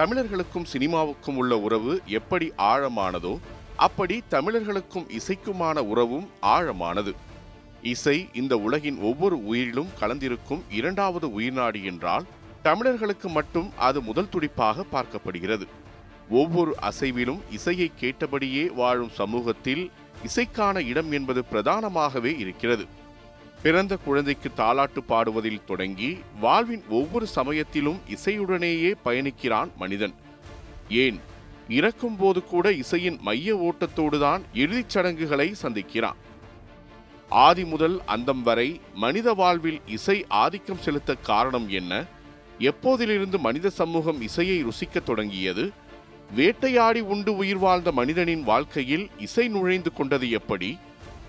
தமிழர்களுக்கும் சினிமாவுக்கும் உள்ள உறவு எப்படி ஆழமானதோ அப்படி தமிழர்களுக்கும் இசைக்குமான உறவும் ஆழமானது. இசை இந்த உலகின் ஒவ்வொரு உயிரிலும் கலந்திருக்கும் இரண்டாவது உயிர்நாடி என்றால் தமிழர்களுக்கு மட்டும் அது முதல் துடிப்பாக பார்க்கப்படுகிறது. ஒவ்வொரு அசைவிலும் இசையை கேட்டபடியே வாழும் சமூகத்தில் இசைக்கான இடம் என்பது பிரதானமாகவே இருக்கிறது. பிறந்த குழந்தைக்கு தாலாட்டு பாடுவதில் தொடங்கி வாழ்வின் ஒவ்வொரு சமயத்திலும் இசையுடனேயே பயணிக்கிறான் மனிதன். ஏன்? இறக்கும் போது கூட இசையின் மைய ஓட்டத்தோடுதான் இறுதிச் சடங்குகளை சந்திக்கிறான். ஆதி முதல் அந்தம் வரை மனித வாழ்வில் இசை ஆதிக்கம் செலுத்த காரணம் என்ன? எப்போதிலிருந்து மனித சமூகம் இசையை ருசிக்கத் தொடங்கியது? வேட்டையாடி உண்டு உயிர் வாழ்ந்த மனிதனின் வாழ்க்கையில் இசை நுழைந்து கொண்டது எப்படி?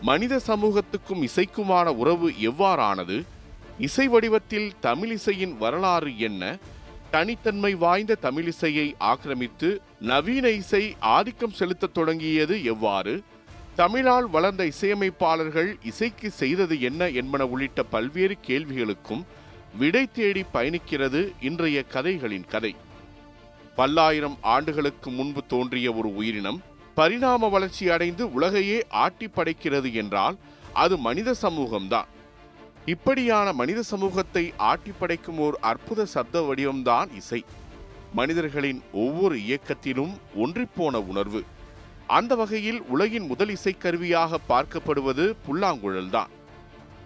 மனித சமூகத்துக்கும் இசைக்குமான உறவு எவ்வாறானது? இசை வடிவத்தில் தமிழிசையின் வரலாறு என்ன? தனித்தன்மை வாய்ந்த தமிழிசையை ஆக்கிரமித்து நவீன இசை ஆதிக்கம் செலுத்தத் தொடங்கியது எவ்வாறு? தமிழால் வளர்ந்த இசையமைப்பாளர்கள் இசைக்கு செய்தது என்ன என்பன உள்ளிட்ட பல்வேறு கேள்விகளுக்கும் விடை தேடி பயணிக்கிறது இன்றைய கதைகளின் கதை. பல்லாயிரம் ஆண்டுகளுக்கு முன்பு தோன்றிய ஒரு உயிரினம் பரிணாம வளர்ச்சி அடைந்து உலகையே ஆட்டி படைக்கிறது என்றால் அது மனித சமூகம்தான். இப்படியான மனித சமூகத்தை ஆட்டி படைக்கும் ஓர் அற்புத சப்த வடிவம்தான் இசை. மனிதர்களின் ஒவ்வொரு இயக்கத்திலும் ஒன்றிப்போன உணர்வு. அந்த வகையில் உலகின் முதல் இசைக்கருவியாக பார்க்கப்படுவது புல்லாங்குழல்தான்.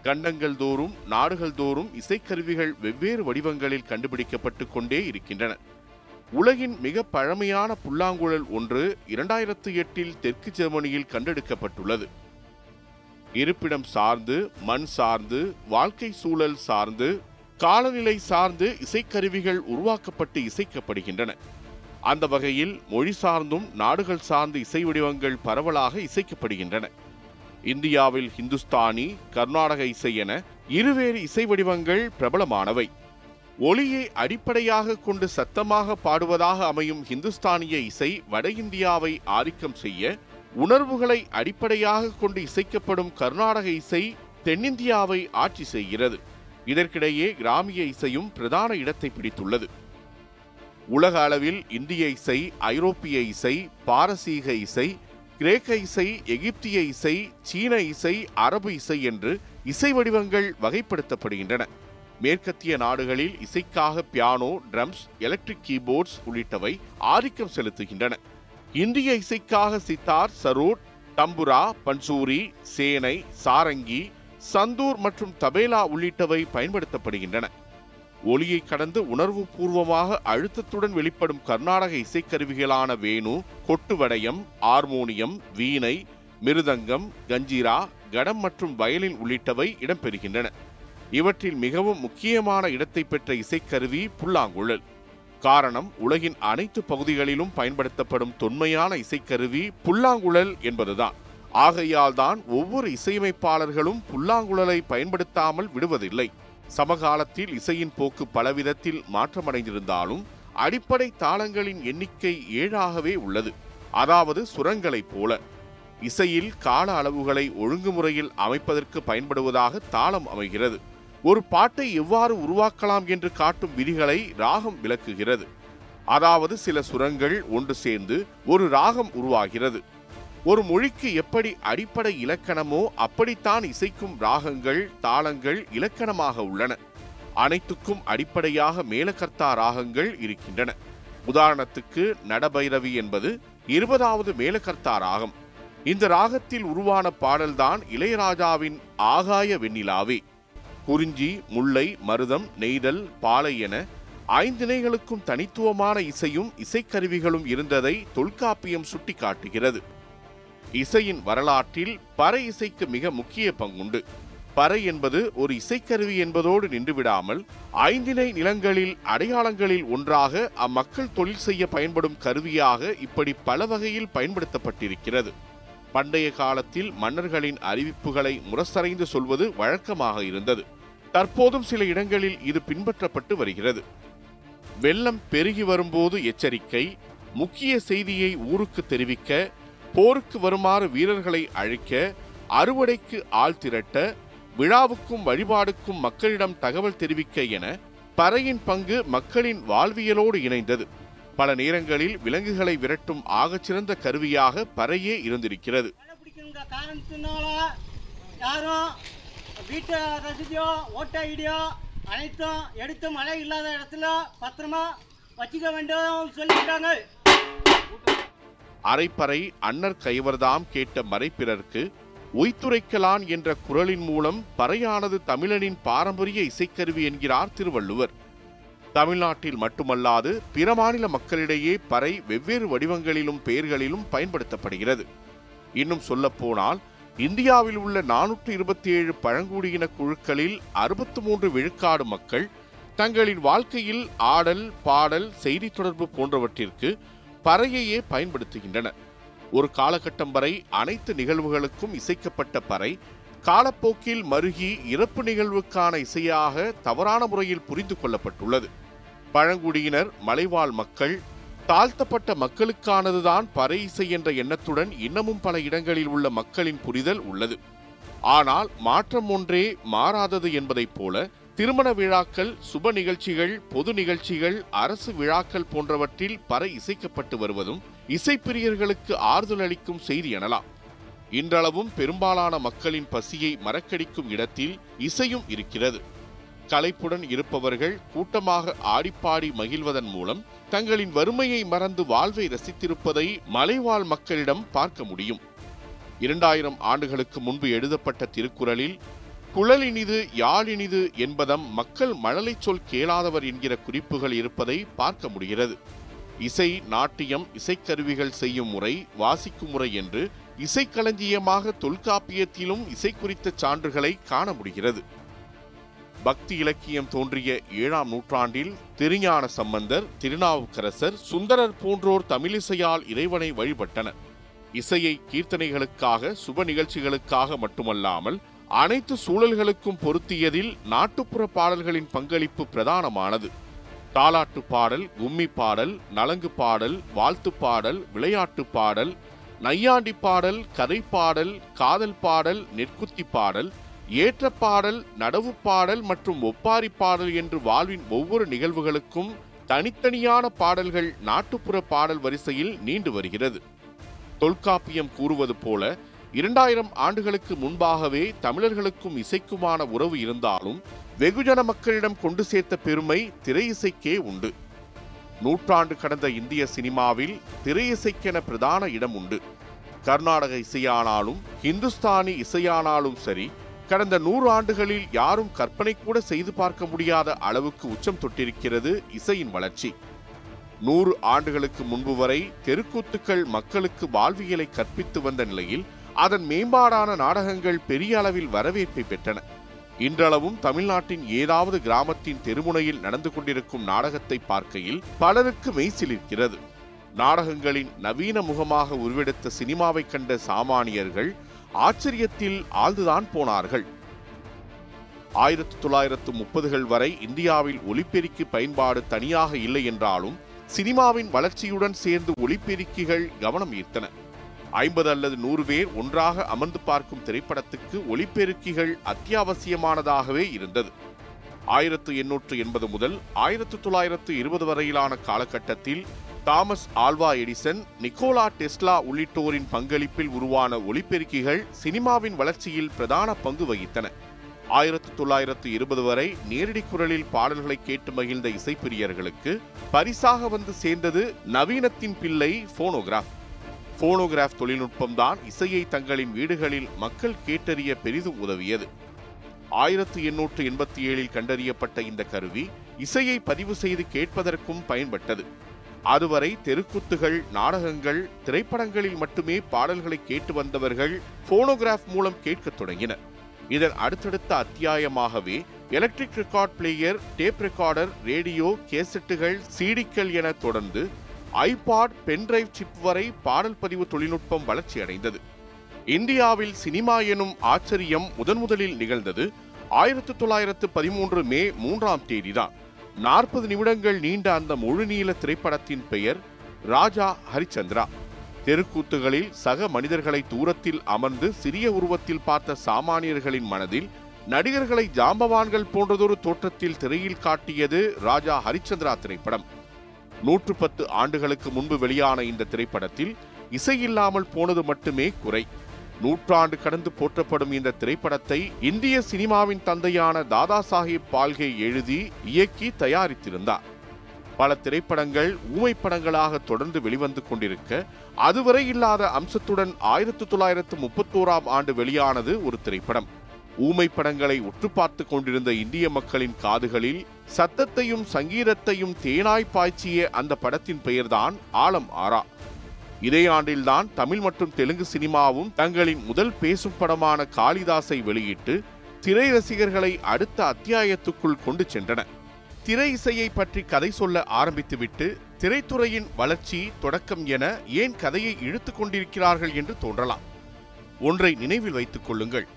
கண்டங்கள் தோறும் நாடுகள் தோறும் இசைக்கருவிகள் வெவ்வேறு வடிவங்களில் கண்டுபிடிக்கப்பட்டு கொண்டே இருக்கின்றன. உலகின் மிக பழமையான புல்லாங்குழல் ஒன்று இரண்டாயிரத்து எட்டில் தெற்கு ஜெர்மனியில் கண்டெடுக்கப்பட்டுள்ளது. இருப்பிடம் சார்ந்து மண் சார்ந்து வாழ்க்கை சூழல் சார்ந்து காலநிலை சார்ந்து இசைக்கருவிகள் உருவாக்கப்பட்டு இசைக்கப்படுகின்றன. அந்த வகையில் மொழி சார்ந்தும் நாடுகள் சார்ந்த இசை வடிவங்கள் பரவலாக இசைக்கப்படுகின்றன. இந்தியாவில் ஹிந்துஸ்தானி கர்நாடக இசை என இருவேறு இசை வடிவங்கள் பிரபலமானவை. ஒளியை அடிப்படையாக கொண்டு சத்தமாக பாடுவதாக அமையும் ஹிந்துஸ்தானிய இசை வட இந்தியாவை ஆதிக்கம் செய்ய உணர்வுகளை அடிப்படையாக கொண்டு இசைக்கப்படும் கர்நாடக இசை தென்னிந்தியாவை ஆட்சி செய்கிறது. இதற்கிடையே கிராமிய இசையும் பிரதான இடத்தை பிடித்துள்ளது. உலக அளவில் இந்திய இசை ஐரோப்பிய இசை பாரசீக இசை கிரேக்க இசை எகிப்திய இசை சீன இசை அரபு இசை என்று இசை வடிவங்கள் வகைப்படுத்தப்படுகின்றன. மேற்கத்திய நாடுகளில் இசைக்காக பியானோ ட்ரம்ஸ் எலக்ட்ரிக் கீபோர்ட்ஸ் உள்ளிட்டவை ஆதிக்கம் செலுத்துகின்றன. இந்திய இசைக்காக சித்தார் சரூட் தம்புரா பன்சூரி சேனை சாரங்கி சந்தூர் மற்றும் தபேலா உள்ளிட்டவை பயன்படுத்தப்படுகின்றன. ஒளியை கடந்து உணர்வு பூர்வமாக அழுத்தத்துடன் வெளிப்படும் கர்நாடக இசைக்கருவிகளான வேணு கொட்டுவடயம் ஆர்மோனியம் வீணை மிருதங்கம் கஞ்சிரா கடம் மற்றும் வயலின் உள்ளிட்டவை இடம்பெறுகின்றன. இவற்றில் மிகவும் முக்கியமான இடத்தை பெற்ற இசைக்கருவி புல்லாங்குழல். காரணம் உலகின் அனைத்து பகுதிகளிலும் பயன்படுத்தப்படும் தொன்மையான இசைக்கருவி புல்லாங்குழல் என்பதுதான். ஆகையால் தான் ஒவ்வொரு இசையமைப்பாளர்களும் புல்லாங்குழலை பயன்படுத்தாமல் விடுவதில்லை. சமகாலத்தில் இசையின் போக்கு பலவிதத்தில் மாற்றமடைந்திருந்தாலும் அடிப்படை தாளங்களின் எண்ணிக்கை ஏழாகவே உள்ளது. அதாவது சுரங்களைப் போல. இசையில் கால அளவுகளை ஒழுங்குமுறையில் அமைப்பதற்கு பயன்படுவதாக தாளம் அமைகிறது. ஒரு பாட்டை எவ்வாறு உருவாக்கலாம் என்று காட்டும் விதிகளை ராகம் விளக்குகிறது. அதாவது சில சுரங்கள் ஒன்று சேர்ந்து ஒரு ராகம் உருவாகிறது. ஒரு மொழிக்கு எப்படி அடிப்படை இலக்கணமோ அப்படித்தான் இசைக்கும் ராகங்கள் தாளங்கள் இலக்கணமாக உள்ளன. அனைத்துக்கும் அடிப்படையாக மேலகர்த்தா ராகங்கள் இருக்கின்றன. உதாரணத்துக்கு நடபைரவி என்பது இருபதாவது மேலகர்த்தா ராகம். இந்த ராகத்தில் உருவான பாடல்தான் இளையராஜாவின் ஆகாய வெண்ணிலாவே. குறிஞ்சி முல்லை மருதம் நெய்தல் பாலை என ஐந்திணைகளுக்கும் தனித்துவமான இசையும் இசைக்கருவிகளும் இருந்ததை தொல்காப்பியம் சுட்டிக்காட்டுகிறது. இசையின் வரலாற்றில் பறை இசைக்கு மிக முக்கிய பங்குண்டு. பறை என்பது ஒரு இசைக்கருவி என்பதோடு நின்றுவிடாமல் ஐந்திணை நிலங்களில் அடையாளங்களில் ஒன்றாக அம்மக்கள் தொழில் செய்ய பயன்படும் கருவியாக இப்படி பல வகையில் பயன்படுத்தப்பட்டிருக்கிறது. பண்டைய காலத்தில் மன்னர்களின் அறிவிப்புகளை முரசறைந்து சொல்வது வழக்கமாக இருந்தது. தற்போதும் சில இடங்களில் இது பின்பற்றப்பட்டு வருகிறது. வெள்ளம் பெருகி வரும்போது எச்சரிக்கை முக்கிய செய்தியை ஊருக்கு தெரிவிக்க போருக்கு வருமாறு வீரர்களை அழைக்க அறுவடைக்கு ஆள் திரட்ட விழாவுக்கும் வழிபாடுக்கும் மக்களிடம் தகவல் தெரிவிக்க என பறையின் பங்கு மக்களின் வாழ்வியலோடு இணைந்தது. பல நேரங்களில் விலங்குகளை விரட்டும் ஆகச்சிறந்த கருவியாக பறையே இருந்திருக்கிறது. யாரும் வீட்டு ரசீதியோ ஓட்ட ஐடியோ அனைத்தும் எடுத்து மழை இல்லாத இடத்துல பத்திரமா வச்சுக்க வேண்டும் சொல்லியிருக்காங்க. அரைப்பறை அன்னர் கைவர்தாம் கேட்ட மறைப்பிறர்க்கு உய்த்துரைக்கலான் என்ற குரலின் மூலம் பறையானது தமிழனின் பாரம்பரிய இசைக்கருவி என்கிறார் திருவள்ளுவர். தமிழ்நாட்டில் மட்டுமல்லாது பிற மாநில மக்களிடையே பறை வெவ்வேறு வடிவங்களிலும் பெயர்களிலும் பயன்படுத்தப்படுகிறது. இன்னும் சொல்லப்போனால் இந்தியாவில் உள்ள நானூற்று இருபத்தி ஏழு பழங்குடியின குழுக்களில் அறுபத்து மூன்று விழுக்காடு மக்கள் தங்களின் வாழ்க்கையில் ஆடல் பாடல் செய்தி தொடர்பு போன்றவற்றிற்கு பறையையே பயன்படுத்துகின்றனர். ஒரு காலகட்டம் வரை அனைத்து நிகழ்வுகளுக்கும் இசைக்கப்பட்ட பறை காலப்போக்கில் மருகி இறப்பு நிகழ்வுக்கான இசையாக தவறான முறையில் புரிந்து கொள்ளப்பட்டுள்ளது. பழங்குடியினர் மலைவாழ் மக்கள் தாழ்த்தப்பட்ட மக்களுக்கானதுதான் பறை இசை என்ற எண்ணத்துடன் இன்னமும் பல இடங்களில் உள்ள மக்களின் புரிதல் உள்ளது. ஆனால் மாற்றம் ஒன்றே மாறாதது என்பதைப் போல திருமண விழாக்கள் சுப நிகழ்ச்சிகள் பொது நிகழ்ச்சிகள் அரசு விழாக்கள் போன்றவற்றில் பறை இசைக்கப்பட்டு வருவதும் இசைப்பிரியர்களுக்கு ஆறுதல் அளிக்கும் செய்தி எனலாம். இன்றளவும் பெரும்பாலான மக்களின் பசியை மறக்கடிக்கும் இடத்தில் இசையும் இருக்கிறது. களைப்புடன் இருப்பவர்கள் கூட்டமாக ஆடிப்பாடி மகிழ்வதன் மூலம் தங்களின் வறுமையை மறந்து வாழ்வை ரசித்திருப்பதை மலைவாழ் மக்களிடம் பார்க்க முடியும். இரண்டாயிரம் ஆண்டுகளுக்கு முன்பு எழுதப்பட்ட திருக்குறளில் குழலினிது யாழினிது என்பதம் மக்கள் மழலைச் சொல் கேளாதவர் என்கிற குறிப்புகள் இருப்பதை பார்க்க முடிகிறது. இசை நாட்டியம் இசைக்கருவிகள் செய்யும் முறை வாசிக்கும் முறை என்று இசைக்களஞ்சியமாக தொல்காப்பியத்திலும் இசை குறித்த சான்றுகளை காண முடிகிறது. பக்தி இலக்கியம் தோன்றிய ஏழாம் நூற்றாண்டில் திருஞான சம்பந்தர் திருநாவுக்கரசர் சுந்தரர் போன்றோர் தமிழிசையால் இறைவனை வழிபட்டனர். இசையை கீர்த்தனைகளுக்காக சுப நிகழ்ச்சிகளுக்காக மட்டுமல்லாமல் அனைத்து சூழல்களுக்கும் பொருத்தியதில் நாட்டுப்புற பாடல்களின் பங்களிப்பு பிரதானமானது. தாலாட்டு பாடல் கும்மி பாடல் நலங்கு பாடல் வாழ்த்து பாடல் விளையாட்டு பாடல் நையாண்டி பாடல் கதை பாடல் காதல் பாடல் நெற்குத்தி பாடல் ஏற்ற பாடல் நடவு பாடல் மற்றும் ஒப்பாரி பாடல் என்று வாழ்வின் ஒவ்வொரு நிகழ்வுகளுக்கும் தனித்தனியான பாடல்கள் நாட்டுப்புற பாடல் வரிசையில் நீண்டு வருகிறது. தொல்காப்பியம் கூறுவது போல இரண்டாயிரம் ஆண்டுகளுக்கு முன்பாகவே தமிழர்களுக்கும் இசைக்குமான உறவு இருந்தாலும் வெகுஜன மக்களிடம் கொண்டு சேர்த்த பெருமை திரை இசைக்கே உண்டு. நூற்றாண்டு கடந்த இந்திய சினிமாவில் திரை இசைக்கென பிரதான இடம் உண்டு. கர்நாடக இசையானாலும் ஹிந்துஸ்தானி இசையானாலும் சரி கடந்த நூறு ஆண்டுகளில் யாரும் கற்பனை கூட செய்து பார்க்க முடியாத அளவுக்கு உச்சம் தொட்டிருக்கிறது இசையின் வளர்ச்சி. நூறு ஆண்டுகளுக்கு முன்பு வரை தெருக்கூத்துக்கள் மக்களுக்கு வாழ்வியலை கற்பித்து வந்த நிலையில் அதன் மேம்பாடான நாடகங்கள் பெரிய அளவில் வரவேற்பை பெற்றன. இன்றளவும் தமிழ்நாட்டின் ஏதாவது கிராமத்தின் தெருமுனையில் நடந்து கொண்டிருக்கும் நாடகத்தை பார்க்கையில் பலருக்கு மெய்சிலிருக்கிறது நாடகங்களின் நவீன முகமாக உருவெடுத்த சினிமாவை கண்ட சாமானியர்கள் ஆச்சரியத்தில் ஆழ்ந்துதான் போனார்கள். ஆயிரத்தி தொள்ளாயிரத்து முப்பதுகள் வரை இந்தியாவில் ஒலிபெருக்கி பயன்பாடு தனியாக இல்லை என்றாலும் சினிமாவின் வளர்ச்சியுடன் சேர்ந்து ஒலிபெருக்கிகள் கவனம் ஈர்த்தன. ஐம்பது அல்லது நூறு பேர் ஒன்றாக அமர்ந்து பார்க்கும் திரைப்படத்துக்கு ஒலிபெருக்கிகள் அத்தியாவசியமானதாகவே இருந்தது. ஆயிரத்து எண்ணூற்று எண்பது முதல் ஆயிரத்து தொள்ளாயிரத்து இருபது வரையிலான காலகட்டத்தில் Thomas Alva Edison Nikola Tesla உள்ளிட்டோரின் பங்களிப்பில் உருவான ஒலிபெருக்கிகள் சினிமாவின் வளர்ச்சியில் பிரதான பங்கு வகித்தன. ஆயிரத்து தொள்ளாயிரத்து இருபது வரை நேரடி குரலில் பாடல்களை கேட்டு மகிழ்ந்த இசைப்பிரியர்களுக்கு பரிசாக வந்து சேர்ந்தது நவீனத்தின் பிள்ளை போனோகிராஃப் போனோகிராஃப் தொழில்நுட்பம்தான் இசையை தங்களின் வீடுகளில் மக்கள் கேட்டறிய பெரிதும் உதவியது. ஆயிரத்து எண்ணூற்று எண்பத்தி ஏழில் கண்டறியப்பட்ட இந்த கருவி இசையை பதிவு செய்து கேட்பதற்கும் பயன்பட்டது. அதுவரை தெருக்கூத்துகள் நாடகங்கள் திரைப்படங்களில் மட்டுமே பாடல்களை கேட்டு வந்தவர்கள் போனோகிராஃப் மூலம் கேட்கத் தொடங்கினர். இதன் அடுத்தடுத்த அத்தியாயமாகவே electric record player tape recorder radio கேசட்டுகள் சீடிக்கள் என தொடர்ந்து ஐபாட் பென்டிரைவ் சிப் வரை பாடல் பதிவு தொழில்நுட்பம் வளர்ச்சி அடைந்தது. இந்தியாவில் சினிமா எனும் ஆச்சரியம் முதன் முதலில் நிகழ்ந்தது ஆயிரத்து தொள்ளாயிரத்து பதிமூன்று மே மூன்றாம் தேதிதான். நாற்பது நிமிடங்கள் நீண்ட அந்த முழுநீள திரைப்படத்தின் பெயர் ராஜா ஹரிச்சந்திரா. தெருக்கூத்துகளில் சக மனிதர்களை தூரத்தில் அமர்ந்து சிறிய உருவத்தில் பார்த்த சாமானியர்களின் மனதில் நடிகர்களை ஜாம்பவான்கள் போன்றதொரு தோற்றத்தில் திரையில் காட்டியது ராஜா ஹரிச்சந்திரா திரைப்படம். நூற்று பத்து ஆண்டுகளுக்கு முன்பு வெளியான இந்த திரைப்படத்தில் இசை இல்லாமல் போனது மட்டுமே குறை. நூற்றாண்டு கடந்து போற்றப்படும் இந்த திரைப்படத்தை இந்திய சினிமாவின் தந்தையான தாதா சாஹிப் பால்கே எழுதி இயக்கி தயாரித்திருந்தார். பல திரைப்படங்கள் ஊமை படங்களாக தொடர்ந்து வெளிவந்து கொண்டிருக்க அதுவரை இல்லாத அம்சத்துடன் ஆயிரத்தி தொள்ளாயிரத்து முப்பத்தோராம் ஆண்டு வெளியானது ஒரு திரைப்படம். ஊமை படங்களை உற்று பார்த்து கொண்டிருந்த இந்திய மக்களின் காதுகளில் சத்தத்தையும் சங்கீதத்தையும் தேனாய் பாய்ச்சிய அந்த படத்தின் பெயர்தான் ஆலம் ஆரா இதே ஆண்டில்தான் தமிழ் மற்றும் தெலுங்கு சினிமாவும் தங்களின் முதல் பேசும் படமான காளிதாசை வெளியிட்டு திரை ரசிகர்களை அடுத்த அத்தியாயத்துக்குள் கொண்டு சென்றன. திரை இசையை பற்றி கதை சொல்ல ஆரம்பித்துவிட்டு திரைத்துறையின் வளர்ச்சி தொடக்கம் என ஏன் கதையை இழுத்து கொண்டிருக்கிறார்கள் என்று தோன்றலாம். ஒன்றை நினைவில் வைத்துக் கொள்ளுங்கள்.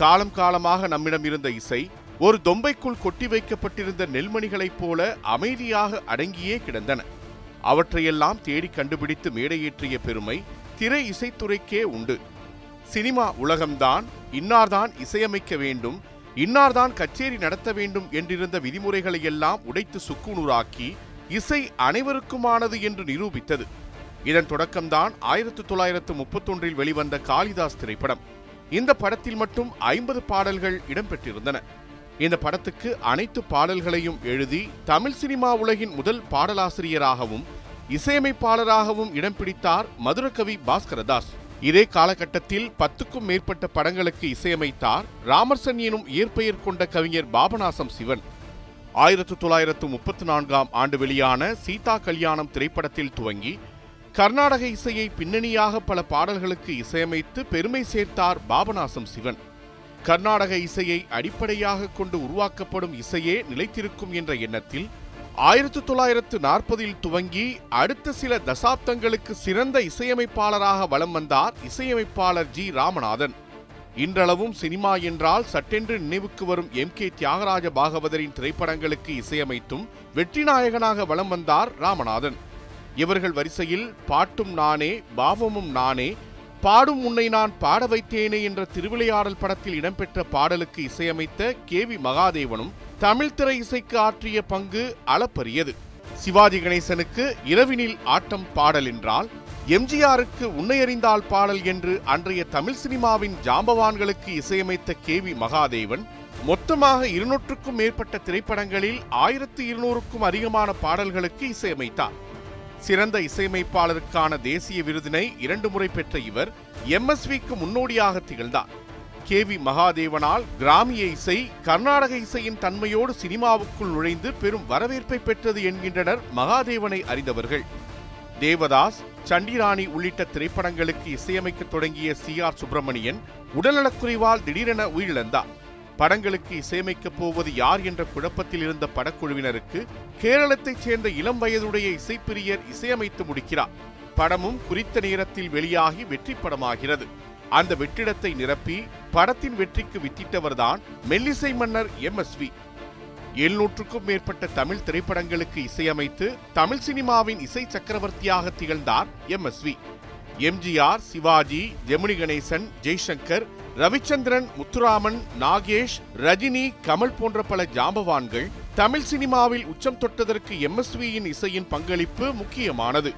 காலம் காலமாக நம்மிடம் இருந்த இசை ஒரு தொம்பைக்குள் கொட்டி வைக்கப்பட்டிருந்த நெல்மணிகளைப் போல அமைதியாக அடங்கியே கிடந்தன. அவற்றையெல்லாம் தேடி கண்டுபிடித்து மேடையேற்றிய பெருமை திரை இசைத்துறைக்கே உண்டு. சினிமா உலகம்தான் இன்னார்தான் இசையமைக்க வேண்டும் இன்னார்தான் கச்சேரி நடத்த வேண்டும் என்றிருந்த விதிமுறைகளை எல்லாம் உடைத்து சுக்குநூறாக்கி இசை அனைவருக்குமானது என்று நிரூபித்தது. இதன் தொடக்கம்தான் ஆயிரத்தி தொள்ளாயிரத்து முப்பத்தொன்றில் வெளிவந்த காளிதாஸ் திரைப்படம். இந்த படத்தில் மட்டும் ஐம்பது பாடல்கள் இடம்பெற்றிருந்தன. இந்த படத்துக்கு அனைத்து பாடல்களையும் எழுதி தமிழ் சினிமா உலகின் முதல் பாடலாசிரியராகவும் இசையமைப்பாளராகவும் இடம் பிடித்தார் மதுரகவி பாஸ்கரதாஸ். இதே காலகட்டத்தில் பத்துக்கும் மேற்பட்ட படங்களுக்கு இசையமைத்தார் ராமர்சன் எனும் இயற்பெயர் கொண்ட கவிஞர் பாபநாசம் சிவன். ஆயிரத்து தொள்ளாயிரத்து முப்பத்தி நான்காம் ஆண்டு வெளியான சீதா கல்யாணம் திரைப்படத்தில் துவங்கி கர்நாடக இசையை பின்னணியாக பல பாடல்களுக்கு இசையமைத்து பெருமை சேர்த்தார் பாபநாசம் சிவன். கர்நாடக இசையை அடிப்படையாக கொண்டு உருவாக்கப்படும் இசையே நிலைத்திருக்கும் என்ற எண்ணத்தில் ஆயிரத்து தொள்ளாயிரத்து நாற்பதில் துவங்கி அடுத்த சில தசாப்தங்களுக்கு சிறந்த இசையமைப்பாளராக வலம் வந்தார் இசையமைப்பாளர் ஜி ராமநாதன். இன்றளவும் சினிமா என்றால் சட்டென்று நினைவுக்கு வரும் எம் கே தியாகராஜ பாகவதரின் திரைப்படங்களுக்கு இசையமைத்தும் வெற்றி நாயகனாக வலம் வந்தார் ராமநாதன். இவர்கள் வரிசையில் பாட்டும் நானே பாவமும் நானே பாடும் உன்னை நான் பாட வைத்தேனே என்ற திருவிளையாடல் படத்தில் இடம்பெற்ற பாடலுக்கு இசையமைத்த கே வி மகாதேவனும் தமிழ் திரை இசைக்கு ஆற்றிய பங்கு அளப்பரியது. சிவாஜி கணேசனுக்கு இரவினில் ஆட்டம் பாடல் என்றால் எம்ஜிஆருக்கு உன்னையறிந்தால் பாடல் என்று அன்றைய தமிழ் சினிமாவின் ஜாம்பவான்களுக்கு இசையமைத்த கே வி மகாதேவன் மொத்தமாக இருநூற்றுக்கும் மேற்பட்ட திரைப்படங்களில் ஆயிரத்து இருநூறுக்கும் அதிகமான பாடல்களுக்கு இசையமைத்தார். சிறந்த இசையமைப்பாளருக்கான தேசிய விருதினை இரண்டு முறை பெற்ற இவர் எம்எஸ்விக்கு முன்னோடியாக திகழ்ந்தார். கே வி மகாதேவனால் கிராமிய இசை கர்நாடக இசையின் தன்மையோடு சினிமாவுக்குள் நுழைந்து பெரும் வரவேற்பை பெற்றது என்கின்றனர் மகாதேவனை அறிந்தவர்கள். தேவதாஸ் சண்டிராணி உள்ளிட்ட திரைப்படங்களுக்கு இசையமைக்க தொடங்கிய சி ஆர் சுப்பிரமணியன் உடல்நலக்குறைவால் திடீரென உயிரிழந்தார். படங்களுக்கு இசையமைக்கப் போவது யார் என்ற குழப்பத்தில் இருந்த படக்குழுவினருக்கு கேரளத்தைச் சேர்ந்த இளம் வயதுடைய இசைப்பிரியர் இசையமைத்து முடிக்கிறார். படமும் குறித்த நேரத்தில் வெளியாகி வெற்றி படமாகிறது. அந்த வெற்றிடத்தை நிரப்பி படத்தின் வெற்றிக்கு வித்திட்டவர்தான் மெல்லிசை மன்னர் எம். எஸ். வி. எழுநூற்றுக்கும் மேற்பட்ட தமிழ் திரைப்படங்களுக்கு இசையமைத்து தமிழ் சினிமாவின் இசை சக்கரவர்த்தியாக திகழ்ந்தார் எம். எஸ். வி. எம்ஜிஆர் சிவாஜி ஜெமினி கணேசன் ஜெய்சங்கர் ரவிச்சந்திரன் முத்துராமன் நாகேஷ் ரஜினி கமல் போன்ற பல ஜாம்பவான்கள் தமிழ் சினிமாவில் உச்சம் தொட்டதற்கு எம்எஸ்வியின் இசையின் பங்களிப்பு முக்கியமானது.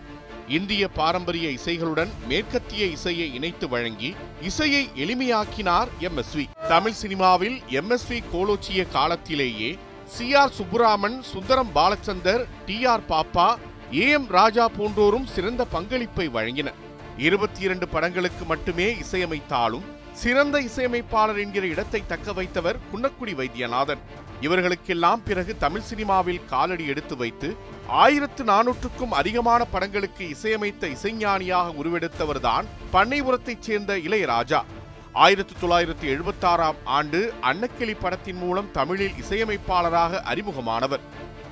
இந்திய பாரம்பரிய இசைகளுடன் மேற்கத்திய இசையை இணைத்து வழங்கி இசையை எளிமையாக்கினார் எம்எஸ்வி. தமிழ் சினிமாவில் எம்எஸ்வி கோலோச்சிய காலத்திலேயே சி ஆர் சுப்புராமன் சுந்தரம் பாலச்சந்தர் டி ஆர் பாப்பா ஏ எம் ராஜா போன்றோரும் சிறந்த பங்களிப்பை வழங்கினர். இருபத்தி இரண்டு படங்களுக்கு மட்டுமே இசையமைத்தாலும் சிறந்த இசையமைப்பாளர் என்கிற இடத்தை தக்க வைத்தவர் குன்னக்குடி வைத்தியநாதன். இவர்களுக்கெல்லாம் பிறகு தமிழ் சினிமாவில் காலடி எடுத்து வைத்து ஆயிரத்து நானூற்றுக்கும் அதிகமான படங்களுக்கு இசையமைத்த இசைஞானியாக உருவெடுத்தவர்தான் பண்ணைபுரத்தைச் சேர்ந்த இளையராஜா. ஆயிரத்தி தொள்ளாயிரத்தி எழுபத்தாறாம் ஆண்டு அன்னக்கிளி படத்தின் மூலம் தமிழில் இசையமைப்பாளராக அறிமுகமானவர்.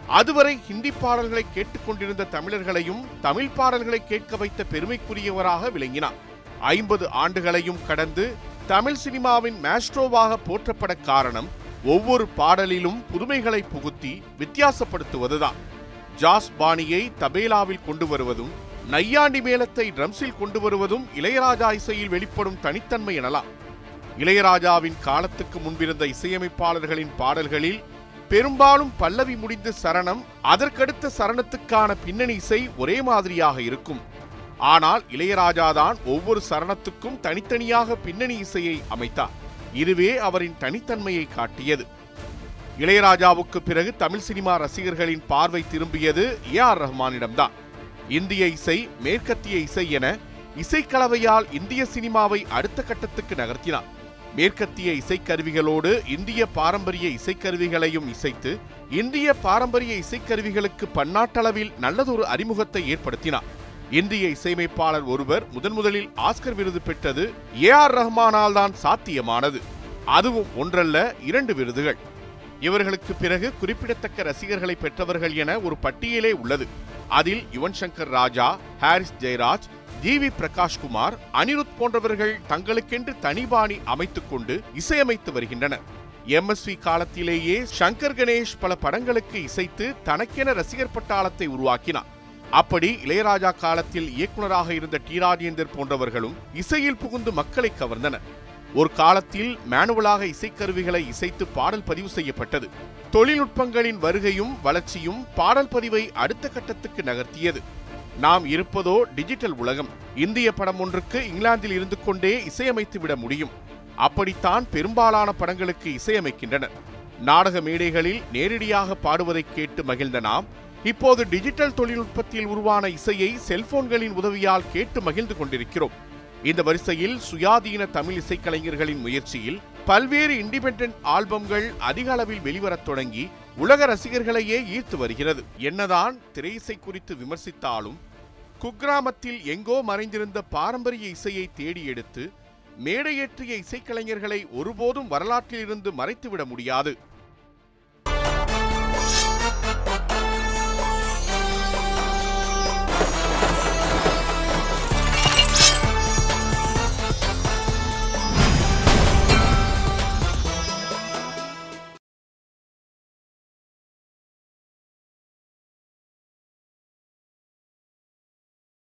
அதுவரை ஹிந்தி பாடல்களை கேட்டுக்கொண்டிருந்த தமிழர்களையும் தமிழ் பாடல்களை கேட்க வைத்த பெருமைக்குரியவராக விளங்கினார். ஐம்பது ஆண்டுகளையும் கடந்து தமிழ் சினிமாவின் மேஸ்ட்ரோவாக போற்றப்பட காரணம் ஒவ்வொரு பாடலிலும் புதுமைகளை புகுத்தி வித்தியாசப்படுத்துவதுதான். ஜாஸ் பாணியை தபேலாவில் கொண்டு வருவதும் நையாண்டி மேளத்தை ட்ரம்ஸில் கொண்டு வருவதும் இளையராஜா இசையில் வெளிப்படும் தனித்தன்மை எனலாம். இளையராஜாவின் காலத்துக்கு முன்பிருந்த இசையமைப்பாளர்களின் பாடல்களில் பெரும்பாலும் பல்லவி முடிந்த சரணம் அதற்கடுத்த சரணத்துக்கான பின்னணி இசை ஒரே மாதிரியாக இருக்கும். ஆனால் இளையராஜாதான் ஒவ்வொரு சரணத்துக்கும் தனித்தனியாக பின்னணி இசையை அமைத்தார். இதுவே அவரின் தனித்தன்மையை காட்டியது. இளையராஜாவுக்கு பிறகு தமிழ் சினிமா ரசிகர்களின் பார்வை திரும்பியது ஏ ஆர் ரஹ்மானிடம்தான். இந்திய இசை மேற்கத்திய இசை என இசைக்கலவையால் இந்திய சினிமாவை அடுத்த கட்டத்துக்கு நகர்த்தினார். மேற்கத்திய இசைக்கருவிகளோடு இந்திய பாரம்பரிய இசைக்கருவிகளையும் இசைத்து இந்திய பாரம்பரிய இசைக்கருவிகளுக்கு பன்னாட்டளவில் நல்லதொரு அறிமுகத்தை ஏற்படுத்தினார். இந்திய இசையமைப்பாளர் ஒருவர் முதன் முதலில் ஆஸ்கர் விருது பெற்றது ஏ ஆர் ரஹ்மானால் தான் சாத்தியமானது. அதுவும் ஒன்றல்ல இரண்டு விருதுகள். இவர்களுக்கு பிறகு குறிப்பிடத்தக்க ரசிகர்களை பெற்றவர்கள் என ஒரு பட்டியலே உள்ளது. அதில் யுவன் சங்கர் ராஜா ஹாரிஸ் ஜெயராஜ் ஜி வி பிரகாஷ்குமார் அனிருத் போன்றவர்கள் தங்களுக்கென்று தனிபாணி அமைத்துக் கொண்டு இசையமைத்து வருகின்றனர். எம்எஸ்வி காலத்திலேயே சங்கர் கணேஷ் பல படங்களுக்கு இசைத்து தனக்கென ரசிகர் பட்டாளத்தை உருவாக்கினார். அப்படி இளையராஜா காலத்தில் இயக்குனராக இருந்த டி ராஜேந்தர் போன்றவர்களும் இசையில் புகுந்து மக்களை கவர்ந்தனர். ஒரு காலத்தில் மேனுவலாக இசைக்கருவிகளை இசைத்து பாடல் பதிவு செய்யப்பட்டது. தொழில்நுட்பங்களின் வருகையும் வளர்ச்சியும் பாடல் பதிவை அடுத்த கட்டத்துக்கு நகர்த்தியது. நாம் இருப்பதோ டிஜிட்டல் உலகம். இந்திய படம் ஒன்றுக்கு இங்கிலாந்தில் இருந்து கொண்டே இசையமைத்து விட முடியும். அப்படித்தான் பெரும்பாலான படங்களுக்கு இசையமைக்கின்றனர். நாடக மேடைகளில் நேரடியாக பாடுவதை கேட்டு மகிழ்ந்த நாம் இப்போது டிஜிட்டல் தொழில்நுட்பத்தில் உருவான இசையை செல்போன்களின் உதவியால் கேட்டு மகிழ்ந்து கொண்டிருக்கிறோம். இந்த வரிசையில் சுயாதீன தமிழ் இசைக்கலைஞர்களின் முயற்சியில் பல்வேறு இண்டிபெண்டன்ட் ஆல்பம்கள் அதிக அளவில் வெளிவரத் தொடங்கி உலக ரசிகர்களையே ஈர்த்து வருகிறது. என்னதான் திரையிசை குறித்து விமர்சித்தாலும் குக்கிராமத்தில் எங்கோ மறைந்திருந்த பாரம்பரிய இசையை தேடி எடுத்து மேடையேற்றிய இசைக்கலைஞர்களை ஒருபோதும் வரலாற்றிலிருந்து மறைத்துவிட முடியாது.